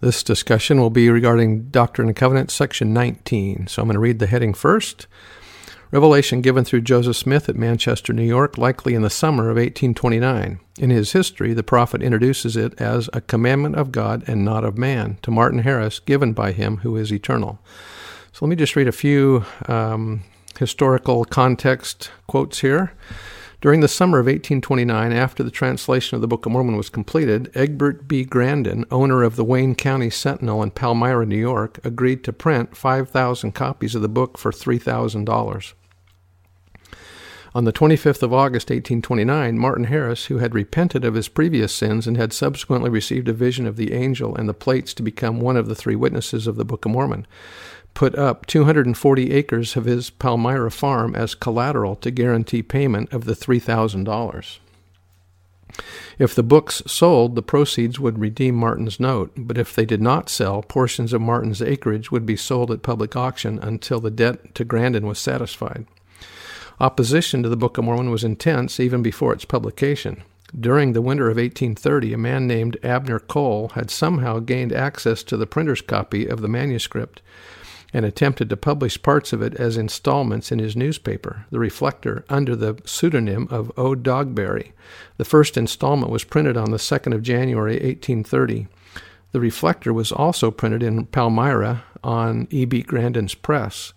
This discussion will be regarding Doctrine and Covenants, section 19. So I'm going to read the heading first. Revelation given through Joseph Smith at Manchester, New York, likely in the summer of 1829. In his history, the prophet introduces it as a commandment of God and not of man to Martin Harris, given by him who is eternal. So let me just read a few um, historical context quotes here. During the summer of 1829, after the translation of the Book of Mormon was completed, Egbert B. Grandin, owner of the Wayne County Sentinel in Palmyra, New York, agreed to print 5,000 copies of the book for $3,000. On the 25th of August, 1829, Martin Harris, who had repented of his previous sins and had subsequently received a vision of the angel and the plates to become one of the three witnesses of the Book of Mormon, put up 240 acres of his Palmyra farm as collateral to guarantee payment of the $3,000. If the books sold, the proceeds would redeem Martin's note, but if they did not sell, portions of Martin's acreage would be sold at public auction until the debt to Grandin was satisfied. Opposition to the Book of Mormon was intense even before its publication. During the winter of 1830, a man named Abner Cole had somehow gained access to the printer's copy of the manuscript and attempted to publish parts of it as installments in his newspaper, The Reflector, under the pseudonym of O. Dogberry. The first installment was printed on the 2nd of January, 1830. The Reflector was also printed in Palmyra on E.B. Grandin's press.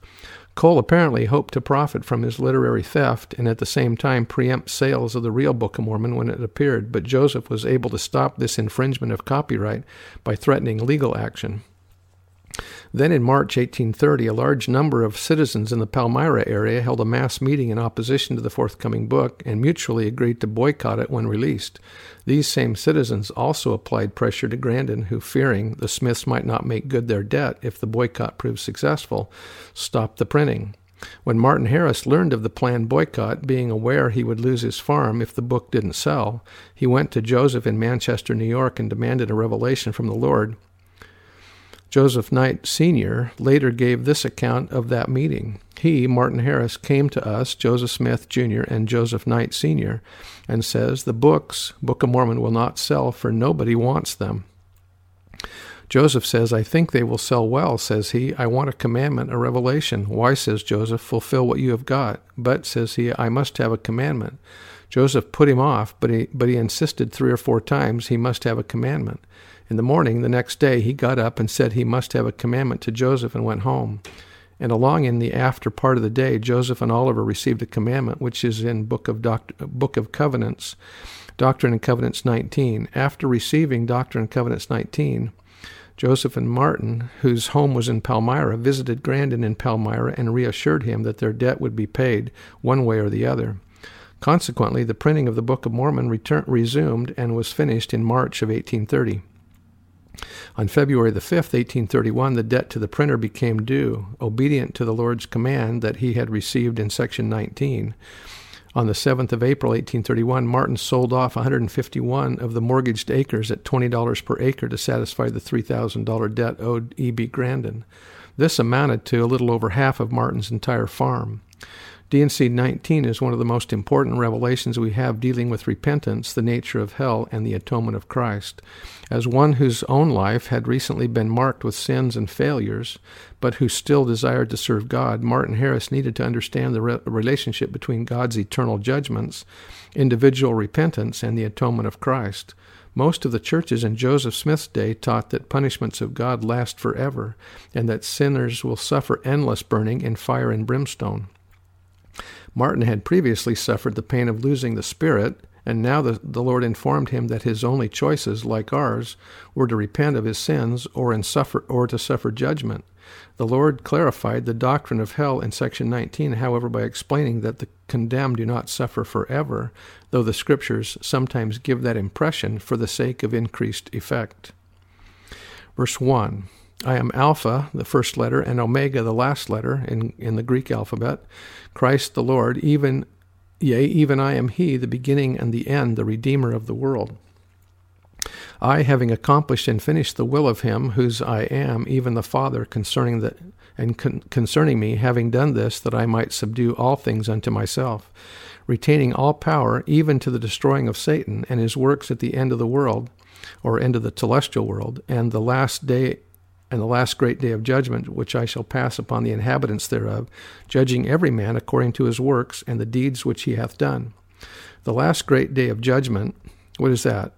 Cole apparently hoped to profit from his literary theft and at the same time preempt sales of the real Book of Mormon when it appeared, but Joseph was able to stop this infringement of copyright by threatening legal action. Then in March 1830, a large number of citizens in the Palmyra area held a mass meeting in opposition to the forthcoming book and mutually agreed to boycott it when released. These same citizens also applied pressure to Grandin, who, fearing the Smiths might not make good their debt if the boycott proved successful, stopped the printing. When Martin Harris learned of the planned boycott, being aware he would lose his farm if the book didn't sell, he went to Joseph in Manchester, New York, and demanded a revelation from the Lord. Joseph Knight Sr. later gave this account of that meeting. He, Martin Harris, came to us, Joseph Smith Jr. and Joseph Knight Sr., and says, The books, Book of Mormon, will not sell, for nobody wants them. Joseph says, I think they will sell well, says he. I want a commandment, a revelation. Why, says Joseph, fulfill what you have got. But, says he, I must have a commandment. Joseph put him off, but he, but he insisted three or four times he must have a commandment. In the morning, the next day, he got up and said he must have a commandment to Joseph and went home. And along in the after part of the day, Joseph and Oliver received a commandment, which is in Book of, Doct- Book of Covenants, Doctrine and Covenants 19. After receiving Doctrine and Covenants 19, Joseph and Martin, whose home was in Palmyra, visited Grandin in Palmyra and reassured him that their debt would be paid one way or the other. Consequently, the printing of the Book of Mormon return- resumed and was finished in March of 1830. On February the 5th, 1831, the debt to the printer became due, obedient to the Lord's command that he had received in section 19. On the 7th of April, 1831, Martin sold off 151 of the mortgaged acres at $20 per acre to satisfy the $3,000 debt owed E.B. Grandin. This amounted to a little over half of Martin's entire farm. D&C 19 is one of the most important revelations we have dealing with repentance, the nature of hell, and the atonement of Christ. As one whose own life had recently been marked with sins and failures, but who still desired to serve God, Martin Harris needed to understand the re- relationship between God's eternal judgments, individual repentance, and the atonement of Christ. Most of the churches in Joseph Smith's day taught that punishments of God last forever, and that sinners will suffer endless burning in fire and brimstone. Martin had previously suffered the pain of losing the Spirit, and now the, the Lord informed him that his only choices, like ours, were to repent of his sins or, suffer, or to suffer judgment. The Lord clarified the doctrine of hell in section 19, however, by explaining that the condemned do not suffer forever, though the scriptures sometimes give that impression for the sake of increased effect. Verse 1 I am Alpha, the first letter, and Omega, the last letter in, in the Greek alphabet. Christ the Lord, even yea, even I am He, the beginning and the end, the Redeemer of the world. I, having accomplished and finished the will of him whose I am, even the Father, concerning the and con- concerning me, having done this, that I might subdue all things unto myself, retaining all power, even to the destroying of Satan and his works at the end of the world, or end of the celestial world, and the last day and the last great day of judgment, which I shall pass upon the inhabitants thereof, judging every man according to his works and the deeds which he hath done. The last great day of judgment, what is that?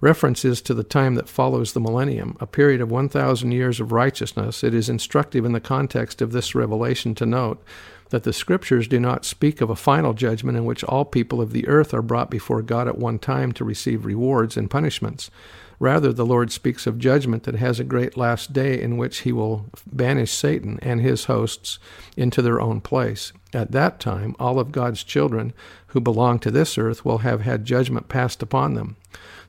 references to the time that follows the millennium, a period of 1,000 years of righteousness, it is instructive in the context of this revelation to note that the Scriptures do not speak of a final judgment in which all people of the earth are brought before God at one time to receive rewards and punishments. Rather, the Lord speaks of judgment that has a great last day in which he will banish Satan and his hosts into their own place. At that time, all of God's children who belong to this earth will have had judgment passed upon them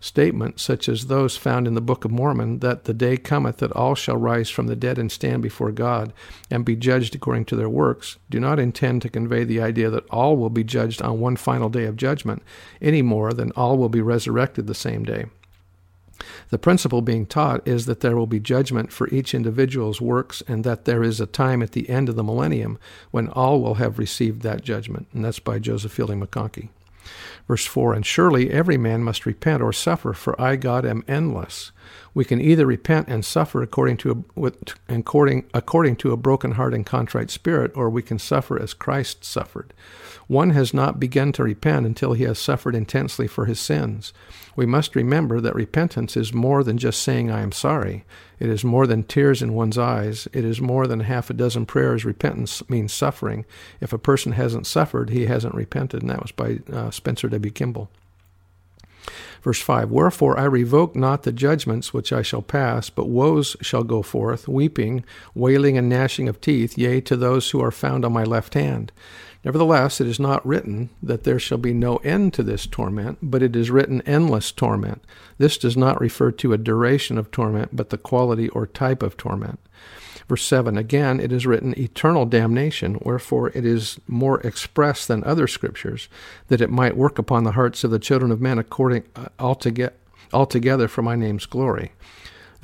statements such as those found in the Book of Mormon that the day cometh that all shall rise from the dead and stand before God and be judged according to their works do not intend to convey the idea that all will be judged on one final day of judgment any more than all will be resurrected the same day. The principle being taught is that there will be judgment for each individual's works and that there is a time at the end of the millennium when all will have received that judgment. And that's by Joseph Fielding McConkie. Verse 4 And surely every man must repent or suffer, for I, God, am endless. We can either repent and suffer according to a, with, according, according to a broken heart and contrite spirit, or we can suffer as Christ suffered. One has not begun to repent until he has suffered intensely for his sins. We must remember that repentance is more than just saying, I am sorry. It is more than tears in one's eyes. It is more than half a dozen prayers. Repentance means suffering. If a person hasn't suffered, he hasn't repented. And that was by uh, Spencer W. Kimball. Verse 5 Wherefore I revoke not the judgments which I shall pass, but woes shall go forth, weeping, wailing, and gnashing of teeth, yea, to those who are found on my left hand. Nevertheless, it is not written that there shall be no end to this torment, but it is written endless torment. This does not refer to a duration of torment, but the quality or type of torment. Verse 7 Again, it is written eternal damnation, wherefore it is more express than other scriptures, that it might work upon the hearts of the children of men according uh, altogether, altogether for my name's glory.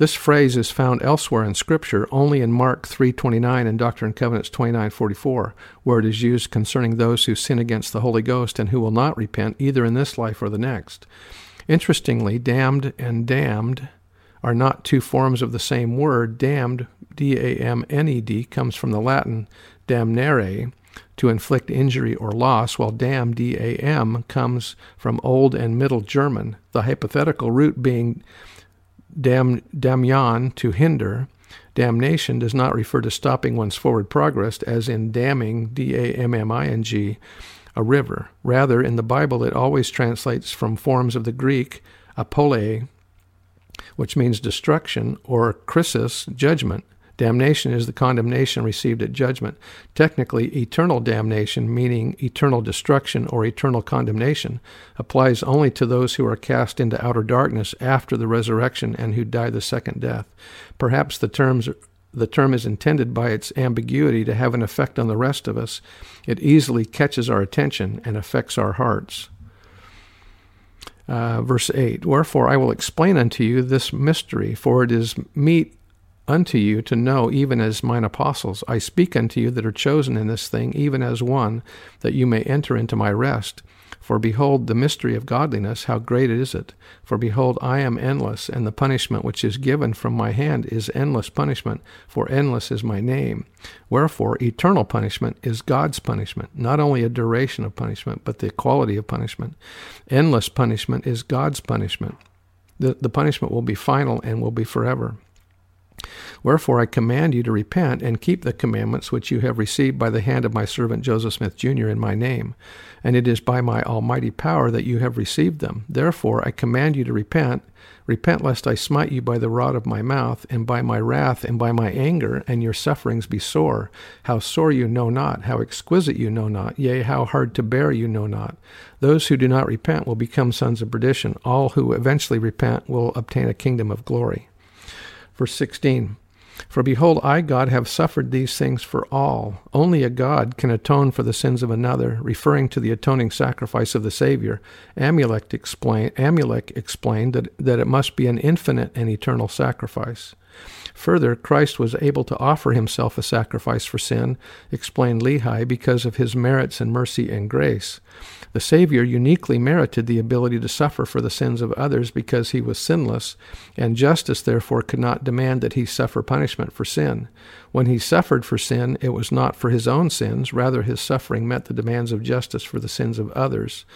This phrase is found elsewhere in Scripture, only in Mark 3:29 and Doctrine and Covenants 29:44, where it is used concerning those who sin against the Holy Ghost and who will not repent either in this life or the next. Interestingly, damned and dammed are not two forms of the same word. Damned, D A M N E D, comes from the Latin damnare, to inflict injury or loss, while dam, D A M, comes from Old and Middle German, the hypothetical root being dam, damyan, to hinder. Damnation does not refer to stopping one's forward progress, as in damming, D A M M I N G, a river. Rather, in the Bible, it always translates from forms of the Greek, apole, which means destruction, or krisis, judgment. Damnation is the condemnation received at judgment. Technically, eternal damnation, meaning eternal destruction or eternal condemnation, applies only to those who are cast into outer darkness after the resurrection and who die the second death. Perhaps the terms the term is intended by its ambiguity to have an effect on the rest of us. It easily catches our attention and affects our hearts. Uh, verse 8 Wherefore I will explain unto you this mystery, for it is meet unto you to know, even as mine apostles. I speak unto you that are chosen in this thing, even as one, that you may enter into my rest. For behold, the mystery of godliness, how great is it! For behold, I am endless, and the punishment which is given from my hand is endless punishment, for endless is my name. Wherefore, eternal punishment is God's punishment, not only a duration of punishment, but the quality of punishment. Endless punishment is God's punishment. The, the punishment will be final and will be forever. Wherefore I command you to repent and keep the commandments which you have received by the hand of my servant Joseph Smith Jr. in my name. And it is by my almighty power that you have received them. Therefore I command you to repent. Repent lest I smite you by the rod of my mouth, and by my wrath, and by my anger, and your sufferings be sore. How sore you know not, how exquisite you know not, yea, how hard to bear you know not. Those who do not repent will become sons of perdition. All who eventually repent will obtain a kingdom of glory. Verse 16 For behold, I, God, have suffered these things for all. Only a God can atone for the sins of another, referring to the atoning sacrifice of the Savior. Amulek, Amulek explained that, that it must be an infinite and eternal sacrifice. Further, Christ was able to offer himself a sacrifice for sin, explained Lehi, because of his merits and mercy and grace. The Savior uniquely merited the ability to suffer for the sins of others because he was sinless, and justice therefore could not demand that he suffer punishment for sin. When he suffered for sin, it was not for his own sins, rather, his suffering met the demands of justice for the sins of others.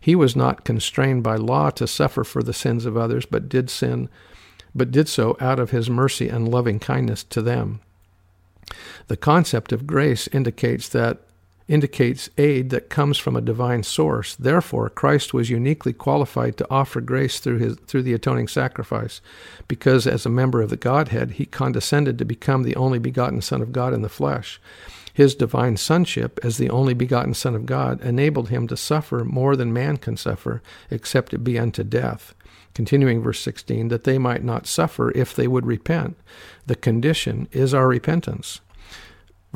He was not constrained by law to suffer for the sins of others, but did sin but did so out of his mercy and loving kindness to them. The concept of grace indicates that indicates aid that comes from a divine source. Therefore, Christ was uniquely qualified to offer grace through his through the atoning sacrifice, because as a member of the Godhead, he condescended to become the only begotten Son of God in the flesh. His divine sonship as the only begotten Son of God enabled him to suffer more than man can suffer, except it be unto death. Continuing verse 16, that they might not suffer if they would repent. The condition is our repentance.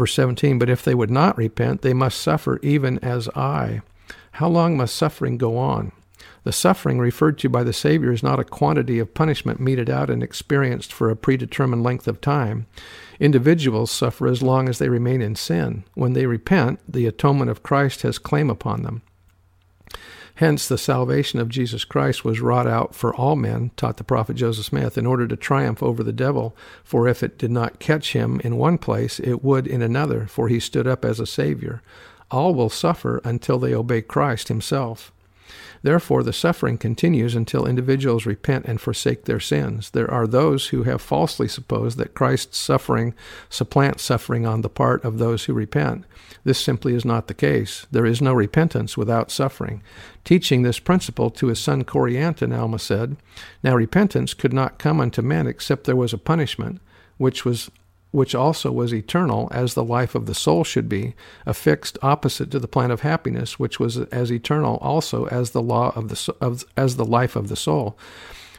Verse 17, but if they would not repent, they must suffer even as I. How long must suffering go on? The suffering referred to by the Savior is not a quantity of punishment meted out and experienced for a predetermined length of time. Individuals suffer as long as they remain in sin. When they repent, the atonement of Christ has claim upon them. Hence, the salvation of Jesus Christ was wrought out for all men, taught the prophet Joseph Smith, in order to triumph over the devil. For if it did not catch him in one place, it would in another, for he stood up as a Savior. All will suffer until they obey Christ himself. Therefore, the suffering continues until individuals repent and forsake their sins. There are those who have falsely supposed that Christ's suffering supplants suffering on the part of those who repent. This simply is not the case. There is no repentance without suffering. Teaching this principle to his son Corianton, Alma said, Now repentance could not come unto men except there was a punishment, which was which also was eternal, as the life of the soul should be, affixed opposite to the plan of happiness, which was as eternal also as the law of the of, as the life of the soul.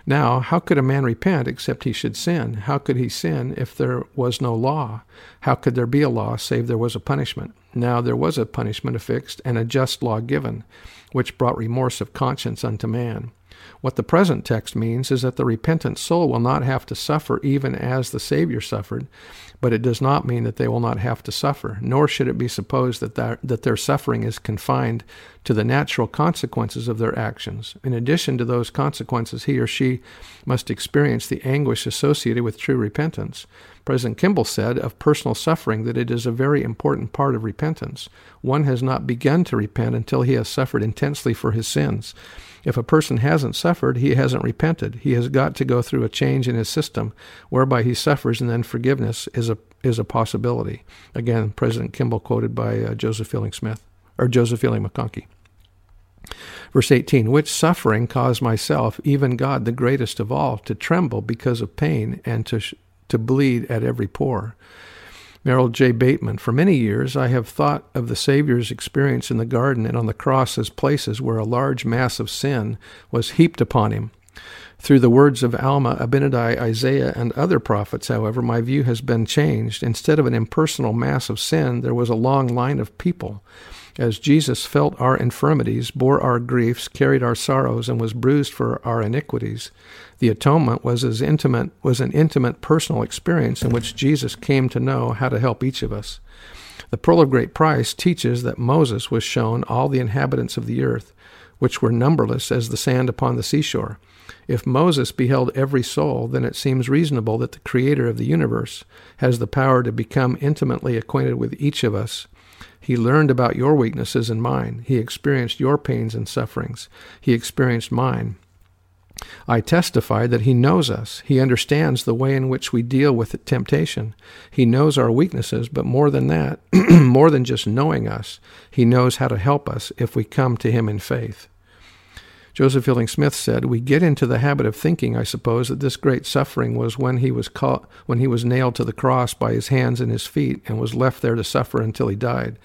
Now, how could a man repent except he should sin? How could he sin if there was no law? How could there be a law save there was a punishment? Now there was a punishment affixed and a just law given, which brought remorse of conscience unto man. What the present text means is that the repentant soul will not have to suffer even as the Savior suffered, but it does not mean that they will not have to suffer, nor should it be supposed that, that, that their suffering is confined to the natural consequences of their actions. In addition to those consequences, he or she must experience the anguish associated with true repentance. President Kimball said of personal suffering that it is a very important part of repentance. One has not begun to repent until he has suffered intensely for his sins. If a person hasn't suffered, he hasn't repented. He has got to go through a change in his system whereby he suffers and then forgiveness is a is a possibility. Again, President Kimball quoted by uh, Joseph Fielding Smith or Joseph Fielding McConkie. Verse 18, which suffering caused myself, even God the greatest of all, to tremble because of pain and to, sh- to bleed at every pore. Merrill J. Bateman. For many years, I have thought of the Savior's experience in the garden and on the cross as places where a large mass of sin was heaped upon him. Through the words of Alma, Abinadi, Isaiah, and other prophets, however, my view has been changed. Instead of an impersonal mass of sin, there was a long line of people as Jesus felt our infirmities, bore our griefs, carried our sorrows, and was bruised for our iniquities. The atonement was as intimate was an intimate personal experience in which Jesus came to know how to help each of us. The Pearl of Great Price teaches that Moses was shown all the inhabitants of the earth, which were numberless as the sand upon the seashore. If Moses beheld every soul, then it seems reasonable that the Creator of the universe has the power to become intimately acquainted with each of us he learned about your weaknesses and mine. He experienced your pains and sufferings. He experienced mine. I testify that He knows us. He understands the way in which we deal with temptation. He knows our weaknesses, but more than that, more than just knowing us, He knows how to help us if we come to Him in faith. Joseph Fielding Smith said, "We get into the habit of thinking, I suppose, that this great suffering was when he was caught, when he was nailed to the cross by his hands and his feet and was left there to suffer until he died.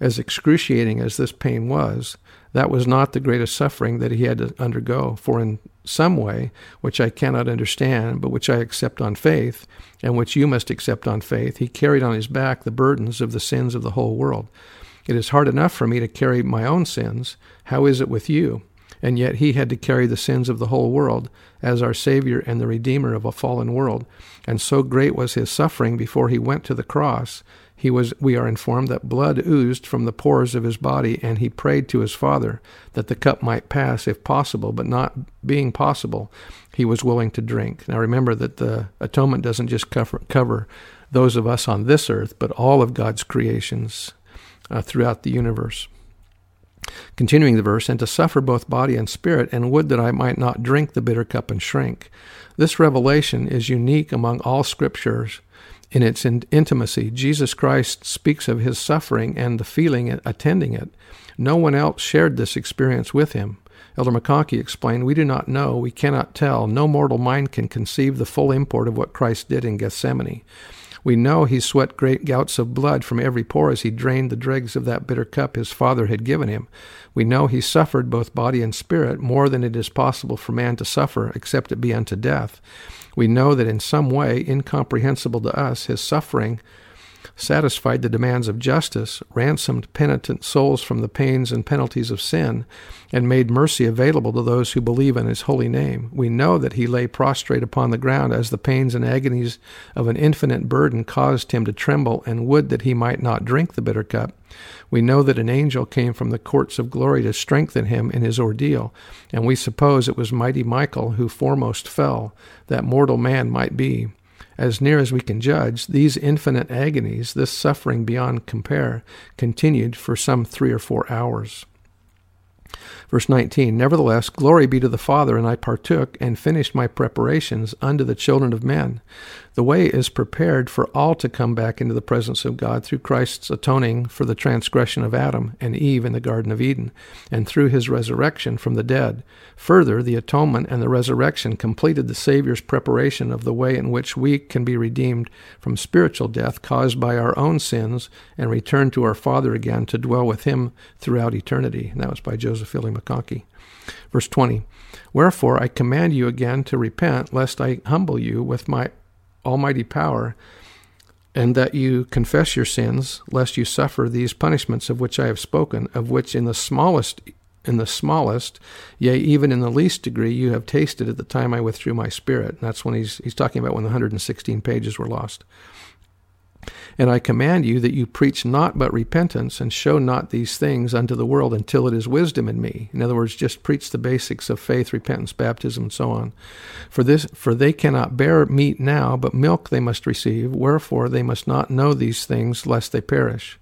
As excruciating as this pain was, that was not the greatest suffering that he had to undergo, for in some way, which I cannot understand, but which I accept on faith, and which you must accept on faith, he carried on his back the burdens of the sins of the whole world. It is hard enough for me to carry my own sins. How is it with you? And yet he had to carry the sins of the whole world as our Savior and the Redeemer of a fallen world. And so great was his suffering before he went to the cross he was, we are informed that blood oozed from the pores of his body, and he prayed to his Father that the cup might pass if possible, but not being possible, he was willing to drink. Now remember that the atonement doesn't just cover, cover those of us on this earth, but all of God's creations uh, throughout the universe. Continuing the verse, and to suffer both body and spirit, and would that I might not drink the bitter cup and shrink. This revelation is unique among all scriptures in its in- intimacy. Jesus Christ speaks of his suffering and the feeling attending it. No one else shared this experience with him. Elder McConkie explained, We do not know, we cannot tell. No mortal mind can conceive the full import of what Christ did in Gethsemane. We know he sweat great gouts of blood from every pore as he drained the dregs of that bitter cup his Father had given him. We know he suffered both body and spirit more than it is possible for man to suffer, except it be unto death. We know that in some way incomprehensible to us, his suffering satisfied the demands of justice, ransomed penitent souls from the pains and penalties of sin, and made mercy available to those who believe in his holy name. We know that he lay prostrate upon the ground as the pains and agonies of an infinite burden caused him to tremble, and would that he might not drink the bitter cup. We know that an angel came from the courts of glory to strengthen him in his ordeal, and we suppose it was mighty Michael who foremost fell, that mortal man might be as near as we can judge, these infinite agonies, this suffering beyond compare, continued for some three or four hours. Verse 19 Nevertheless, glory be to the Father, and I partook and finished my preparations unto the children of men. The way is prepared for all to come back into the presence of God through Christ's atoning for the transgression of Adam and Eve in the Garden of Eden, and through his resurrection from the dead. Further, the atonement and the resurrection completed the Savior's preparation of the way in which we can be redeemed from spiritual death caused by our own sins and return to our Father again to dwell with him throughout eternity. And that was by Joseph Fielding McConkie. Verse 20 Wherefore I command you again to repent, lest I humble you with my almighty power, and that you confess your sins, lest you suffer these punishments of which I have spoken, of which in the smallest in the smallest, yea, even in the least degree, you have tasted at the time I withdrew my spirit. And that's when he's he's talking about when the 116 pages were lost. And I command you that you preach not but repentance, and show not these things unto the world until it is wisdom in me. In other words, just preach the basics of faith, repentance, baptism, and so on. For this, for they cannot bear meat now, but milk they must receive. Wherefore they must not know these things, lest they perish.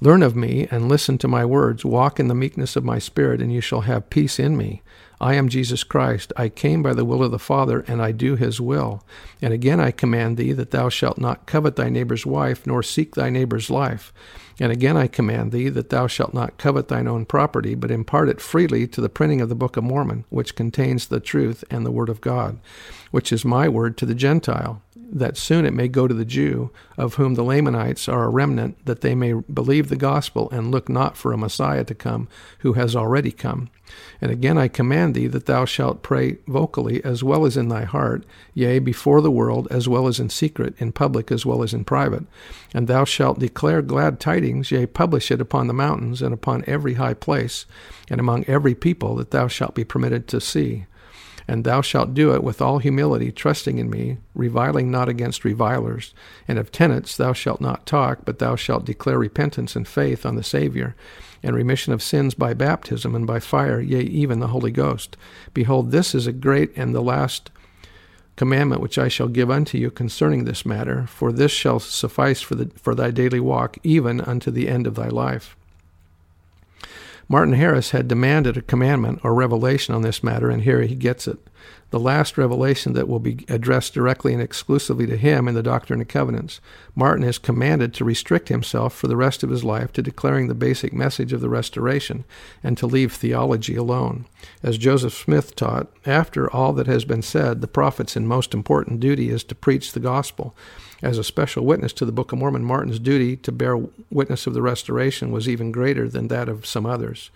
Learn of me and listen to my words. Walk in the meekness of my spirit, and you shall have peace in me. I am Jesus Christ. I came by the will of the Father, and I do his will. And again I command thee that thou shalt not covet thy neighbor's wife, nor seek thy neighbor's life. And again I command thee that thou shalt not covet thine own property, but impart it freely to the printing of the Book of Mormon, which contains the truth and the Word of God, which is my word to the Gentile that soon it may go to the Jew, of whom the Lamanites are a remnant, that they may believe the gospel and look not for a Messiah to come, who has already come. And again I command thee that thou shalt pray vocally as well as in thy heart, yea, before the world as well as in secret, in public as well as in private. And thou shalt declare glad tidings, yea, publish it upon the mountains and upon every high place, and among every people that thou shalt be permitted to see. And thou shalt do it with all humility, trusting in me, reviling not against revilers. And of tenants thou shalt not talk, but thou shalt declare repentance and faith on the Saviour, and remission of sins by baptism and by fire, yea, even the Holy Ghost. Behold, this is a great and the last commandment which I shall give unto you concerning this matter, for this shall suffice for, the, for thy daily walk, even unto the end of thy life. Martin Harris had demanded a commandment or revelation on this matter, and here he gets it. The last revelation that will be addressed directly and exclusively to him in the Doctrine and Covenants. Martin is commanded to restrict himself for the rest of his life to declaring the basic message of the restoration and to leave theology alone. As Joseph Smith taught, after all that has been said, the prophet's most important duty is to preach the gospel. As a special witness to the Book of Mormon, Martin's duty to bear witness of the restoration was even greater than that of some others.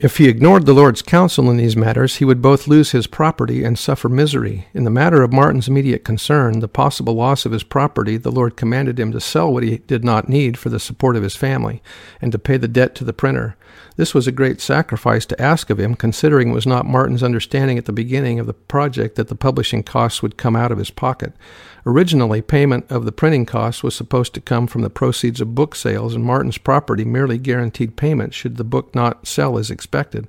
If he ignored the Lord's counsel in these matters, he would both lose his property and suffer misery. In the matter of Martin's immediate concern, the possible loss of his property, the Lord commanded him to sell what he did not need for the support of his family, and to pay the debt to the printer. This was a great sacrifice to ask of him, considering it was not Martin's understanding at the beginning of the project that the publishing costs would come out of his pocket. Originally, payment of the printing costs was supposed to come from the proceeds of book sales, and Martin's property merely guaranteed payment should the book not sell as expected.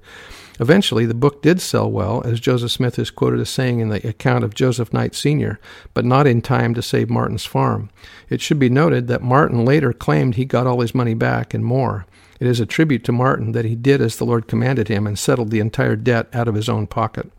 Eventually, the book did sell well, as Joseph Smith is quoted as saying in the account of Joseph Knight Sr., but not in time to save Martin's farm. It should be noted that Martin later claimed he got all his money back and more. It is a tribute to Martin that he did as the Lord commanded him and settled the entire debt out of his own pocket.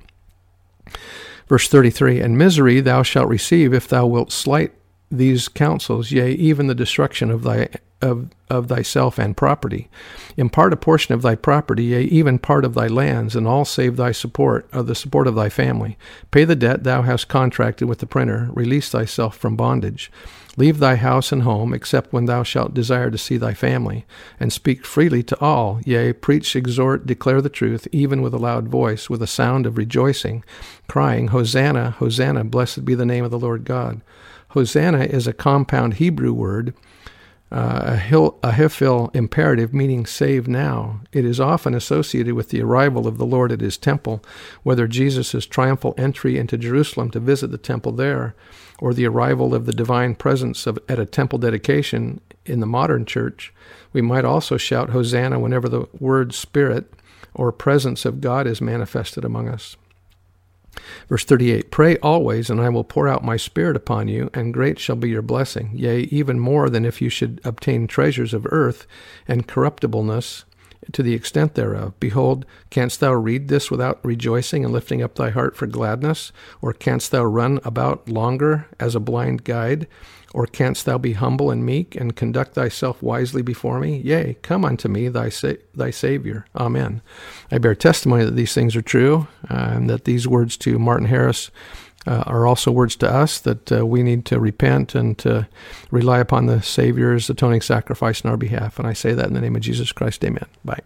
Verse 33 And misery thou shalt receive if thou wilt slight these counsels, yea, even the destruction of thy of, of thyself and property. Impart a portion of thy property, yea, even part of thy lands, and all save thy support, of the support of thy family. Pay the debt thou hast contracted with the printer, release thyself from bondage. Leave thy house and home, except when thou shalt desire to see thy family, and speak freely to all, yea, preach, exhort, declare the truth, even with a loud voice, with a sound of rejoicing, crying, Hosanna, Hosanna, blessed be the name of the Lord God. Hosanna is a compound Hebrew word, uh, a, hill, hiphil imperative meaning save now. It is often associated with the arrival of the Lord at his temple, whether Jesus' triumphal entry into Jerusalem to visit the temple there, or the arrival of the divine presence of, at a temple dedication in the modern church. We might also shout Hosanna whenever the word Spirit or presence of God is manifested among us. Verse 38 Pray always, and I will pour out my Spirit upon you, and great shall be your blessing, yea, even more than if you should obtain treasures of earth and corruptibleness to the extent thereof. Behold, canst thou read this without rejoicing and lifting up thy heart for gladness? Or canst thou run about longer as a blind guide? Or canst thou be humble and meek, and conduct thyself wisely before me? Yea, come unto me, thy, sa- thy Savior. Amen. I bear testimony that these things are true, uh, and that these words to Martin Harris uh, are also words to us that uh, we need to repent and to rely upon the Savior's atoning sacrifice in our behalf. And I say that in the name of Jesus Christ. Amen. Bye.